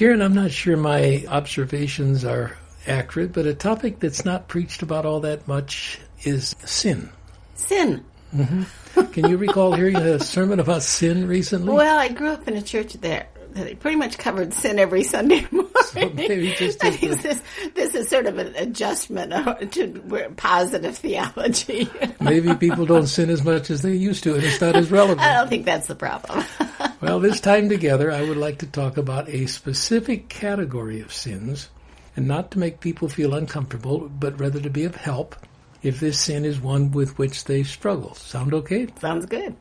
Karen, I'm not sure my observations are accurate, but a topic that's not preached about all that much is sin. Sin. Mm-hmm. Can you recall hearing a sermon about sin recently? Well, I grew up in a church that that pretty much covered sin every Sunday morning. maybe just I as think this, this is sort of an adjustment to positive theology. Maybe people don't sin as much as they used to, and it's not as relevant. I don't think that's the problem. Well, this time together, I would like to talk about a specific category of sins, and not to make people feel uncomfortable, but rather to be of help if this sin is one with which they struggle. Sound okay? Sounds good.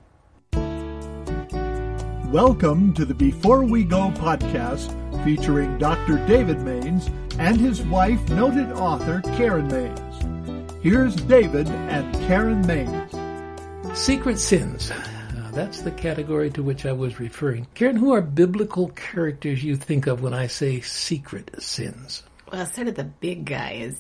Welcome to the Before We Go podcast featuring Dr. David Mains and his wife, noted author Karen Mains. Here's David and Karen Mains. Secret sins. Uh, that's the category to which I was referring. Karen, who are biblical characters you think of when I say secret sins? Well, sort of the big guy is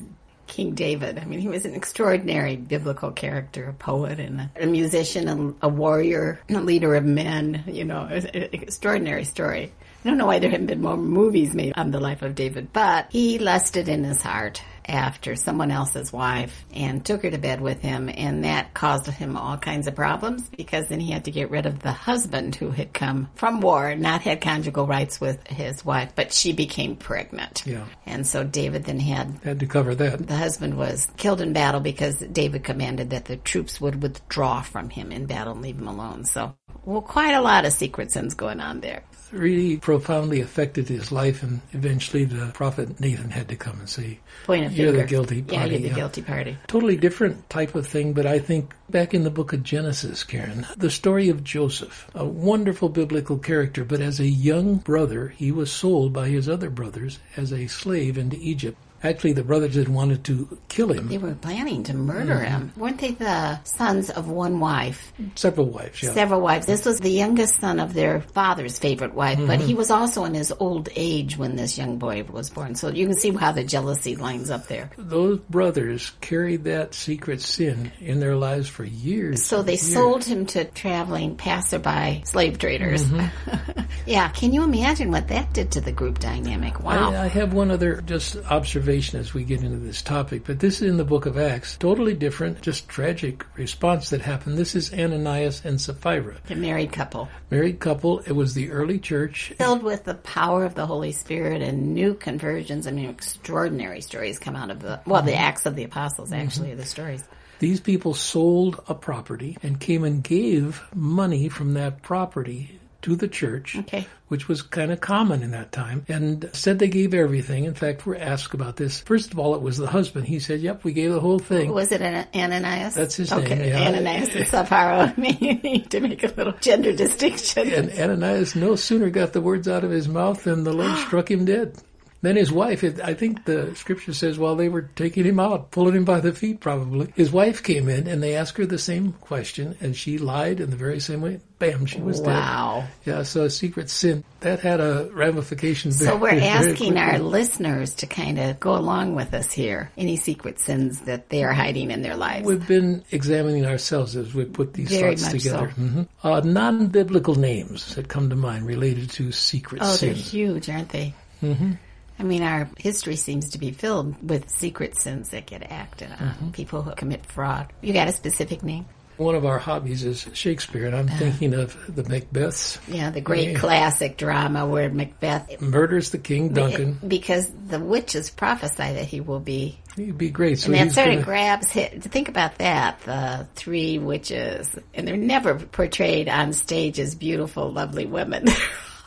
King David. I mean, he was an extraordinary biblical character, a poet and a, a musician, a, a warrior, a leader of men. You know, an extraordinary story. I don't know why there haven't been more movies made on the life of David, but he lusted in his heart after someone else's wife and took her to bed with him, and that caused him all kinds of problems because then he had to get rid of the husband who had come from war, not had conjugal rights with his wife, but she became pregnant. Yeah. And so David then had Had to cover that. the husband was killed in battle because David commanded that the troops would withdraw from him in battle and leave him alone. So, well, quite a lot of secret sins going on there. Really profoundly affected his life, and eventually the prophet Nathan had to come and say, Point of You're finger. the guilty Yeah, party, you're the yeah. guilty party. totally different type of thing, but I think back in the book of Genesis, Karen, the story of Joseph, a wonderful biblical character, but as a young brother, he was sold by his other brothers as a slave into Egypt. Actually, the brothers had wanted to kill him. They were planning to murder Mm-hmm. him. Weren't they the sons of one wife? Several wives, yeah. Several wives. This was the youngest son of their father's favorite wife, Mm-hmm. but he was also in his old age when this young boy was born. So you can see how the jealousy lines up there. Those brothers carried that secret sin in their lives for years. So they years. sold him to traveling passerby slave traders. Mm-hmm. yeah, can you imagine what that did to the group dynamic? Wow. I, I have one other just observation as we get into this topic, but this is in the book of Acts. Totally different, just tragic response that happened. This is Ananias and Sapphira, a married couple married couple. It was the early church. filled with the power of the Holy Spirit and new conversions. I mean, extraordinary stories come out of the, well, Mm-hmm. the Acts of the Apostles actually are the stories. These people sold a property and came and gave money from that property to the church, Okay. which was kind of common in that time, and said they gave everything. In fact, we're asked about this. First of all, it was the husband. He said, "Yep, we gave the whole thing." Was it An- Ananias? That's his okay. name, yeah. Ananias and Sapphira. I mean, you need to make a little gender distinction. And Ananias no sooner got the words out of his mouth than the Lord struck him dead. Then his wife, I think the scripture says while they were taking him out, pulling him by the feet probably, his wife came in and they asked her the same question and she lied in the very same way. Bam, she was Wow. dead. Wow. Yeah, so a secret sin. That had a ramification. So we're asking our listeners to kind of go along with us here. Any secret sins that they are hiding in their lives? We've been examining ourselves as we put these Very thoughts together. so. Mhm. Uh, non-biblical names that come to mind related to secret sins. oh, they're huge, aren't they? Mm-hmm. I mean, our history seems to be filled with secret sins that get acted on. Mm-hmm. People who commit fraud. You got a specific name? One of our hobbies is Shakespeare, and I'm thinking of the Macbeths. Yeah, the great Yeah. classic drama where Macbeth. Murders the king, Duncan. Because the witches prophesy that he will be He'd be great. So And that sort gonna, of grabs hit. Think about that. The three witches, and they're never portrayed on stage as beautiful, lovely women.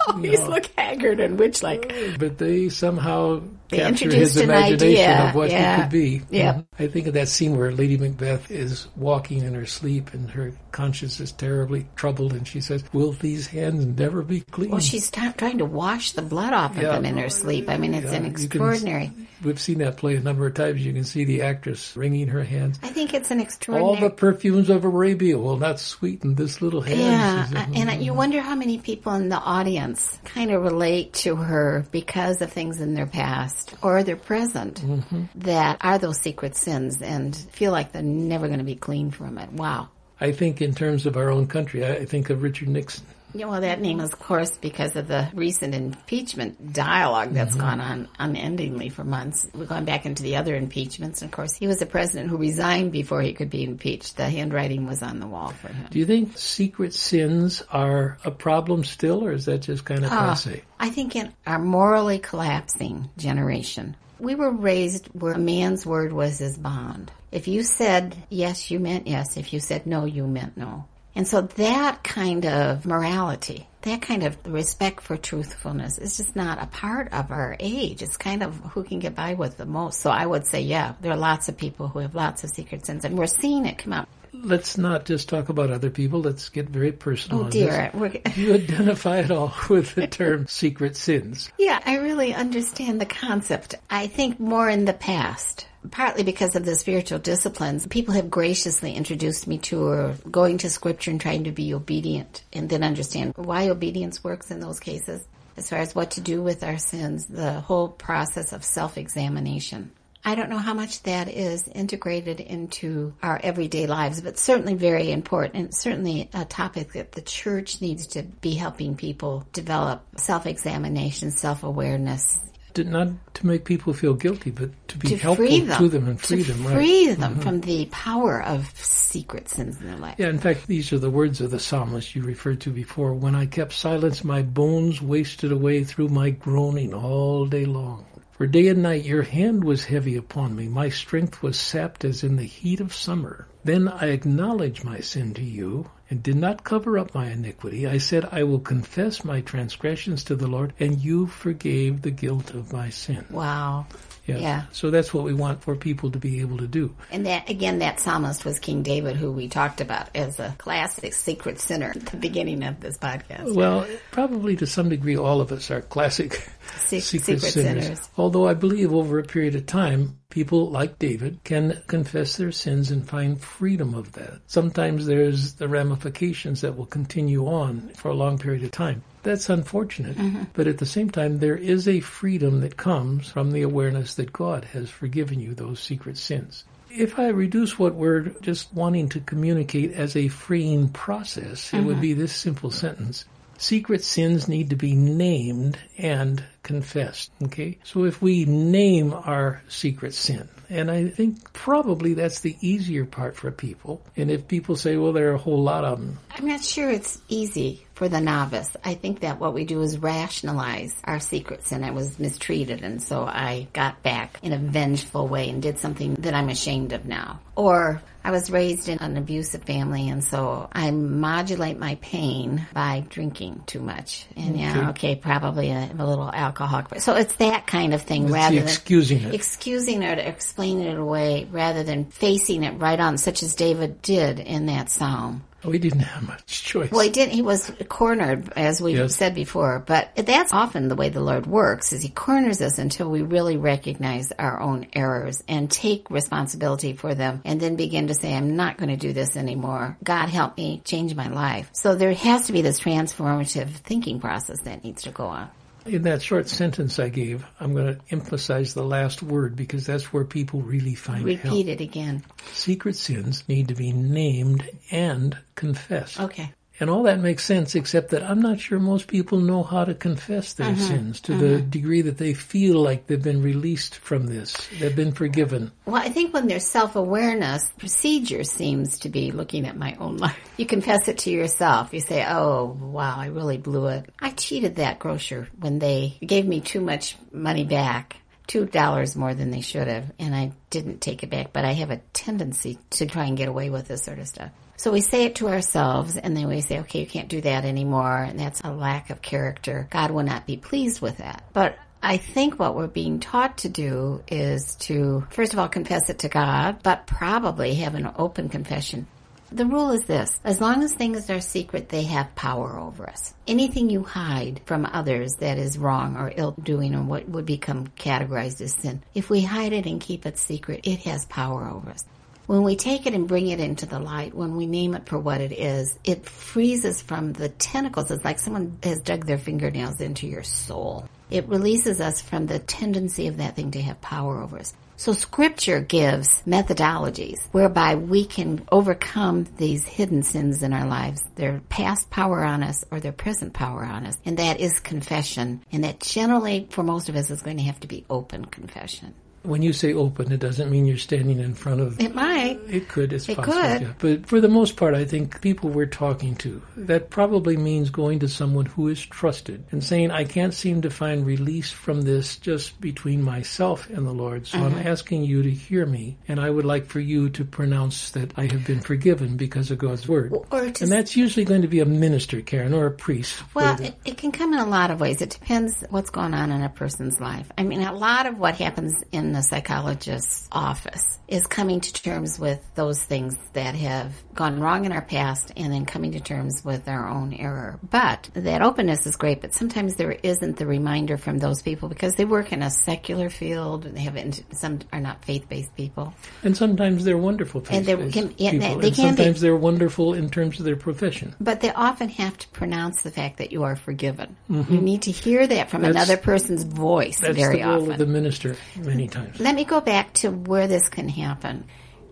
No. look haggard and witch-like. but they somehow They capture his imagination idea, of what yeah. he could be. Yep. Mhm. I think of that scene where Lady Macbeth is walking in her sleep, and her conscience is terribly troubled, and she says, "Will these hands never be clean?" Well, she's t- trying to wash the blood off of Yeah. them in her sleep. I mean, it's Yeah, an you can- extraordinary. We've seen that play a number of times. You can see the actress wringing her hands. I think it's an extraordinary. All the perfumes of Arabia will not sweeten this little hand. Yeah, says, and you wonder how many people in the audience kind of relate to her because of things in their past or their present Mm-hmm. that are those secret sins and feel like they're never going to be clean from it. Wow. I think in terms of our own country, I think of Richard Nixon. Yeah, well, that name, is of course, because of the recent impeachment dialogue that's mm-hmm. gone on unendingly for months. We're going back into the other impeachments. Of course, he was a president who resigned before he could be impeached. The handwriting was on the wall for him. Do you think secret sins are a problem still, or is that just kind of ah, passe? I think in our morally collapsing generation, we were raised where a man's word was his bond. If you said yes, you meant yes. If you said no, you meant no. And so that kind of morality, that kind of respect for truthfulness is just not a part of our age. It's kind of who can get by with the most. So I would say, yeah, there are lots of people who have lots of secret sins and we're seeing it come out. Let's not just talk about other people. Let's get very personal. Oh dear. You identify it all with the term secret sins. Yeah, I really understand the concept. I think more in the past. Partly because of the spiritual disciplines, people have graciously introduced me to or going to scripture and trying to be obedient and then understand why obedience works in those cases. As far as what to do with our sins, the whole process of self-examination. I don't know how much that is integrated into our everyday lives, but certainly very important and certainly a topic that the church needs to be helping people develop self-examination, self-awareness, To, not to make people feel guilty, but to be to helpful them, to them and free them. Right. free them mm-hmm. from the power of secret sins in their life. Yeah, in fact, these are the words of the psalmist you referred to before. When I kept silence, my bones wasted away through my groaning all day long. For day and night your hand was heavy upon me. My strength was sapped as in the heat of summer. Then I acknowledged my sin to you and did not cover up my iniquity. I said, I will confess my transgressions to the Lord, and you forgave the guilt of my sin. Wow. Yeah. So that's what we want for people to be able to do. And that again, that psalmist was King David, who we talked about as a classic secret sinner at the beginning of this podcast. Well, probably to some degree, all of us are classic Se- secret, secret sinners. sinners. Although I believe over a period of time, people like David can confess their sins and find freedom of that. Sometimes there's the ramifications that will continue on for a long period of time. That's unfortunate. Mm-hmm. But at the same time, there is a freedom that comes from the awareness that God has forgiven you those secret sins. If I reduce what we're just wanting to communicate as a freeing process, it would mm-hmm. be this simple sentence. Secret sins need to be named and confessed. Okay? So if we name our secret sin, and I think probably that's the easier part for people. And if people say, well, there are a whole lot of them, I'm not sure it's easy for the novice. I think that what we do is rationalize our secrets and I was mistreated and so I got back in a vengeful way and did something that I'm ashamed of now. Or I was raised in an abusive family and so I modulate my pain by drinking too much. And yeah, okay, probably a, a little alcoholic. So it's that kind of thing It's the rather than excusing it. excusing it or explaining it away rather than facing it right on, such as David did in that psalm. Oh, we didn't have much choice. Well, he didn't. He was cornered, as we Yes. said before. But that's often the way the Lord works: is He corners us until we really recognize our own errors and take responsibility for them, and then begin to say, "I'm not going to do this anymore. God, help me change my life." So there has to be this transformative thinking process that needs to go on. In that short sentence I gave, I'm going to emphasize the last word because that's where people really find help. Repeat it again. Secret sins need to be named and confessed. Okay. And all that makes sense, except that I'm not sure most people know how to confess their mm-hmm. sins to the mm-hmm. degree that they feel like they've been released from this. They've been forgiven. Well, I think when there's self-awareness, procedure seems to be looking at my own life. You confess it to yourself. You say, oh, wow, I really blew it. I cheated that grocer when they gave me too much money back. Two dollars more than they should have, and I didn't take it back, but I have a tendency to try and get away with this sort of stuff. So we say it to ourselves, and then we say, okay, you can't do that anymore, and that's a lack of character. God will not be pleased with that. But I think what we're being taught to do is to, first of all, confess it to God, but probably have an open confession. The rule is this as long as things are secret, they have power over us. Anything you hide from others that is wrong or ill doing or what would become categorized as sin, if we hide it and keep it secret, it has power over us. When we take it and bring it into the light, when we name it for what it is, it freezes from the tentacles. It's like someone has dug their fingernails into your soul. it releases us from the tendency of that thing to have power over us. So scripture gives methodologies whereby we can overcome these hidden sins in our lives, their past power on us or their present power on us. And that is confession. And that generally for most of us is going to have to be open confession. When you say open, it doesn't mean you're standing in front of. It might. It could. It's It possible. could. yeah. But for the most part, I think people we're talking to, that probably means going to someone who is trusted and saying, I can't seem to find release from this just between myself and the Lord. So Mm-hmm. I'm asking you to hear me. And I would like for you to pronounce that I have been forgiven because of God's word. Or to and that's usually going to be a minister, Karen, or a priest. Well, it, it can come in a lot of ways. It depends what's going on in a person's life. I mean, a lot of what happens in the psychologist's office is coming to terms with those things that have gone wrong in our past and then coming to terms with our own error. But that openness is great, but sometimes there isn't the reminder from those people because they work in a secular field and they have, some are not faith-based people. and sometimes they're wonderful And they faith-based can- yeah, people. they and can be. sometimes they're wonderful in terms of their profession. But they often have to pronounce the fact that you are forgiven. You need to hear that from Mm-hmm. That's- another person's voice That's very the role often. of the minister many times. Let me go back to where this can happen.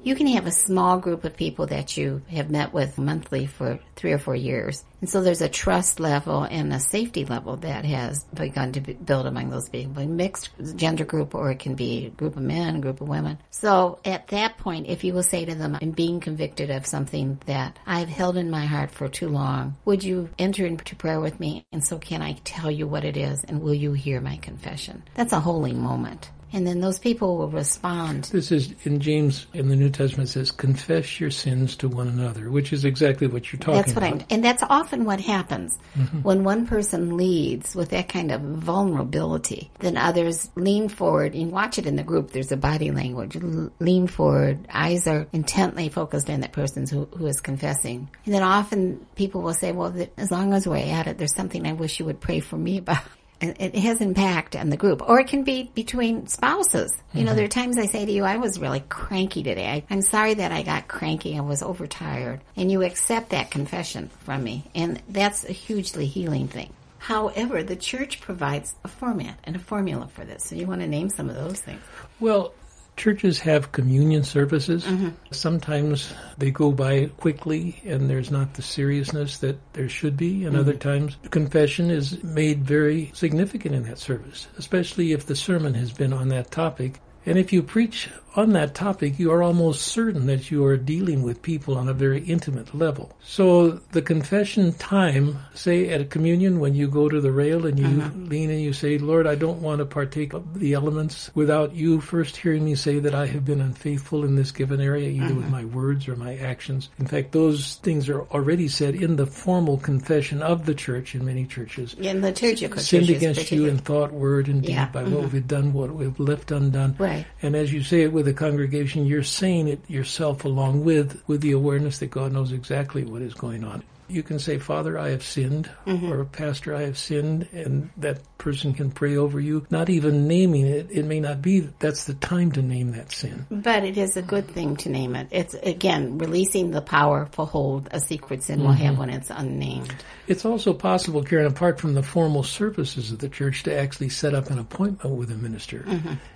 You can have a small group of people that you have met with monthly for three or four years. And so there's a trust level and a safety level that has begun to build among those people. A mixed gender group or it can be a group of men, a group of women. So at that point, if you will say to them, I'm being convicted of something that I've held in my heart for too long, would you enter into prayer with me? And so can I tell you what it is? And will you hear my confession? That's a holy moment. And then those people will respond. This is in James in the New Testament it says, "Confess your sins to one another," which is exactly what you're talking about. That's what about. I'm, and that's often what happens mm-hmm. when one person leads with that kind of vulnerability. Then others lean forward. and watch it in the group. There's a body language. Lean forward. Eyes are intently focused on that person who, who is confessing. And then often people will say, "Well, th- as long as we're at it, there's something I wish you would pray for me about." And it has impact on the group, or it can be between spouses. You know, there are mm-hmm. times I say to you, "I was really cranky today. I, I'm sorry that I got cranky. I was overtired," and you accept that confession from me, and that's a hugely healing thing. However, the church provides a format and a formula for this. So you want to name some of those things. Well, churches have communion services. Mm-hmm. Sometimes they go by quickly, and there's not the seriousness that there should be. And Mm-hmm. other times, confession is made very significant in that service, especially if the sermon has been on that topic. And if you preach on that topic, you are almost certain that you are dealing with people on a very intimate level. So the confession time, say at a communion when you go to the rail and you uh-huh. lean and you say, Lord, I don't want to partake of the elements without you first hearing me say that I have been unfaithful in this given area, either with uh-huh. my words or my actions. In fact, those things are already said in the formal confession of the church in many churches In liturgical sinned churches, against you in thought, word, and deed Yeah, by mm-hmm. what we've done, what we've left undone. Right. And as you say it with the congregation, you're saying it yourself along with with the awareness that God knows exactly what is going on. You can say, Father, I have sinned, Mm-hmm. or Pastor, I have sinned, and that person can pray over you. Not even naming it, it may not be that that's the time to name that sin. But it is a good thing to name it. It's again releasing the powerful hold a secret sin will Mm-hmm. have when it's unnamed. It's also possible, Karen, apart from the formal services of the church, to actually set up an appointment with a minister.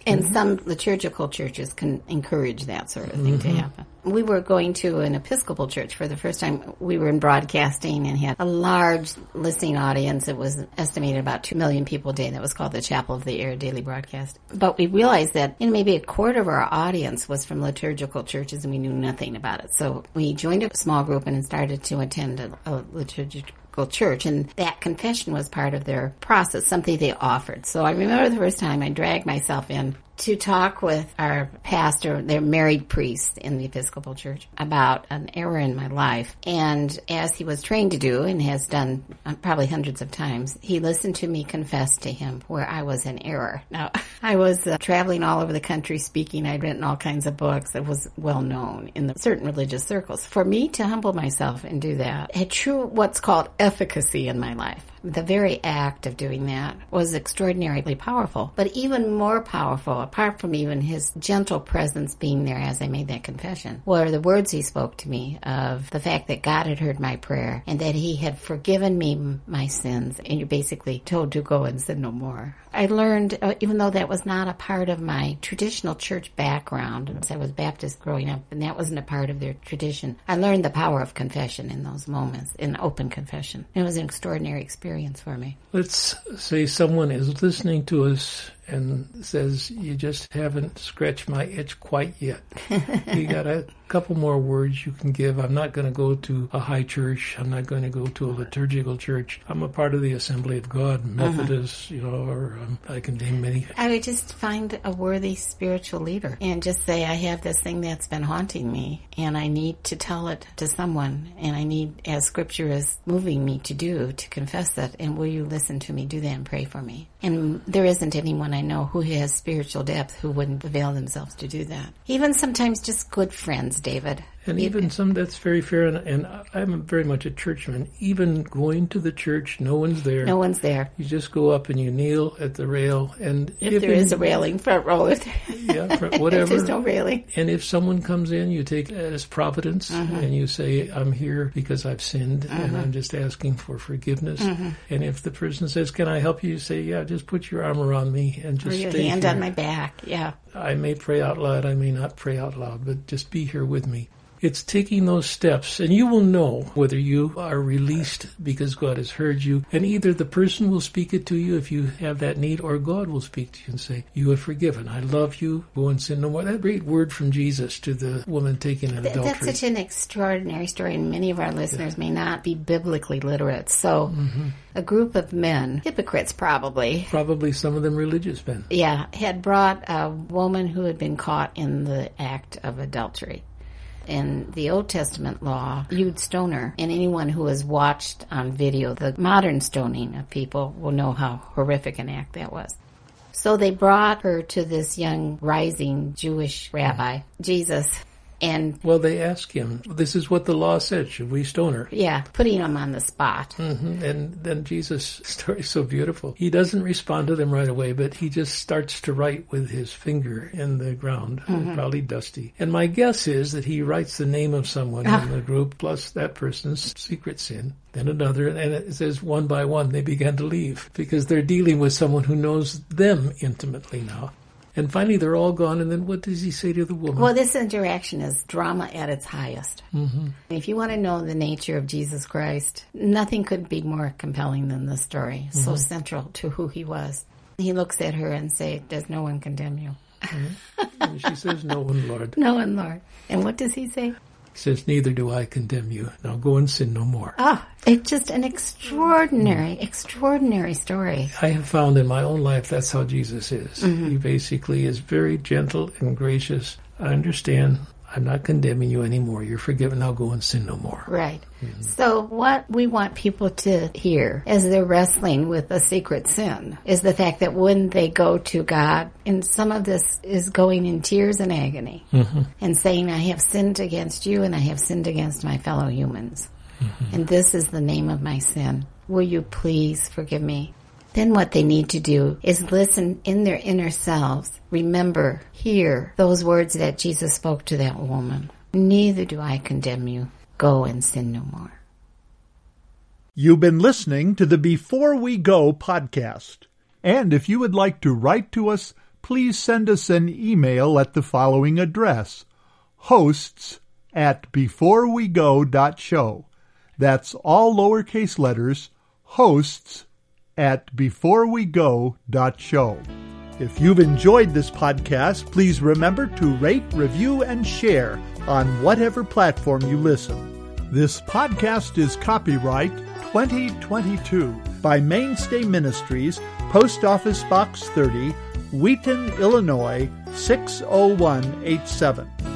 And some liturgical churches can encourage that sort of thing to happen. We were going to an Episcopal church for the first time. We were in broadcasting and had a large listening audience. It was estimated about 2 million people a day. That was called the Chapel of the Air Daily Broadcast. But we realized that you know, maybe a quarter of our audience was from liturgical churches and we knew nothing about it. So we joined a small group and started to attend a, a liturgical church and that confession was part of their process, something they offered. So I remember the first time I dragged myself in to talk with our pastor, their married priest in the Episcopal Church, about an error in my life. And as he was trained to do and has done uh, probably hundreds of times, he listened to me confess to him where I was in error. Now, I was uh, traveling all over the country speaking. I'd written all kinds of books. It was well known in the certain religious circles. For me to humble myself and do that had true what's called efficacy in my life. The very act of doing that was extraordinarily powerful. But even more powerful apart from even his gentle presence being there as I made that confession, were the words he spoke to me of the fact that God had heard my prayer and that he had forgiven me my sins. And you're basically told to go and sin no more. I learned, uh, even though that was not a part of my traditional church background, I was Baptist growing up, and that wasn't a part of their tradition, I learned the power of confession in those moments, in open confession. It was an extraordinary experience for me. Let's say someone is listening to us and says, You just haven't scratched my itch quite yet. you got a couple more words you can give. I'm not going to go to a high church. I'm not going to go to a liturgical church. I'm a part of the Assembly of God, Methodist, uh-huh. you know, or um, I can name many. I would just find a worthy spiritual leader and just say, I have this thing that's been haunting me and I need to tell it to someone and I need, as scripture is moving me to do, to confess it. And will you listen to me do that and pray for me? And there isn't anyone I know who has spiritual depth who wouldn't avail themselves to do that. Even sometimes just good friends, David. And even some, that's very fair. And, and, I'm very much a churchman. Even going to the church, no one's there. No one's there. You just go up and you kneel at the rail. And if, if there in, is a railing, front row, if there, yeah, whatever. if there's no railing. And if someone comes in, you take it as providence uh-huh. and you say, I'm here because I've sinned uh-huh. and I'm just asking for forgiveness. Uh-huh. And if the person says, Can I help you? You say, Yeah, just put your arm around me and just or your hand here. on my back. Yeah. I may pray out loud, I may not pray out loud, but just be here with me. It's taking those steps, and you will know whether you are released because God has heard you. And either the person will speak it to you if you have that need, or God will speak to you and say, You are forgiven. I love you. Go and sin no more. That great word from Jesus to the woman taking an adultery. That's such an extraordinary story, and many of our listeners yeah. may not be biblically literate. So, mm-hmm. a group of men, hypocrites probably, probably some of them religious men, yeah, had brought a woman who had been caught in the act of adultery in the Old Testament law, you'd stone her. And anyone who has watched on video the modern stoning of people will know how horrific an act that was. So they brought her to this young rising Jewish rabbi, Jesus, and well, they ask him, "This is what the law said. Should we stone her?" Yeah, putting him on the spot. Mm-hmm. And then Jesus' story is so beautiful. He doesn't respond to them right away, but he just starts to write with his finger in the ground, mm-hmm. probably dusty. And my guess is that he writes the name of someone in the group plus that person's secret sin then another, and it says one by one they began to leave because they're dealing with someone who knows them intimately now. And finally, they're all gone. And then what does he say to the woman? Well, this interaction is drama at its highest. Mm-hmm. If you want to know the nature of Jesus Christ, nothing could be more compelling than this story. Mm-hmm. So central to who he was. He looks at her and says, "Does no one condemn you?" Mm-hmm. she says, "No one, Lord." No one, Lord. And what does he say? Says, Neither do I condemn you. Now go and sin no more. Ah, it's just an extraordinary, extraordinary story. I have found in my own life that's how Jesus is. Mm-hmm. He basically is very gentle and gracious. I understand I'm not condemning you anymore. You're forgiven. Now go and sin no more. Right. Mm-hmm. So, what we want people to hear as they're wrestling with a secret sin is the fact that when they go to God, and some of this is going in tears and agony, mm-hmm. and saying, I have sinned against you and I have sinned against my fellow humans. Mm-hmm. And this is the name of my sin. Will you please forgive me? Then what they need to do is listen in their inner selves, remember, hear those words that Jesus spoke to that woman. Neither do I condemn you. Go and sin no more. You've been listening to the Before We Go podcast. And if you would like to write to us, please send us an email at the following address hosts at beforewego.show. That's all lowercase letters, hosts at beforewego.show. If you've enjoyed this podcast, please remember to rate, review, and share on whatever platform you listen. This podcast is copyright 2022 by Mainstay Ministries, Post Office Box 30, Wheaton, Illinois 60187.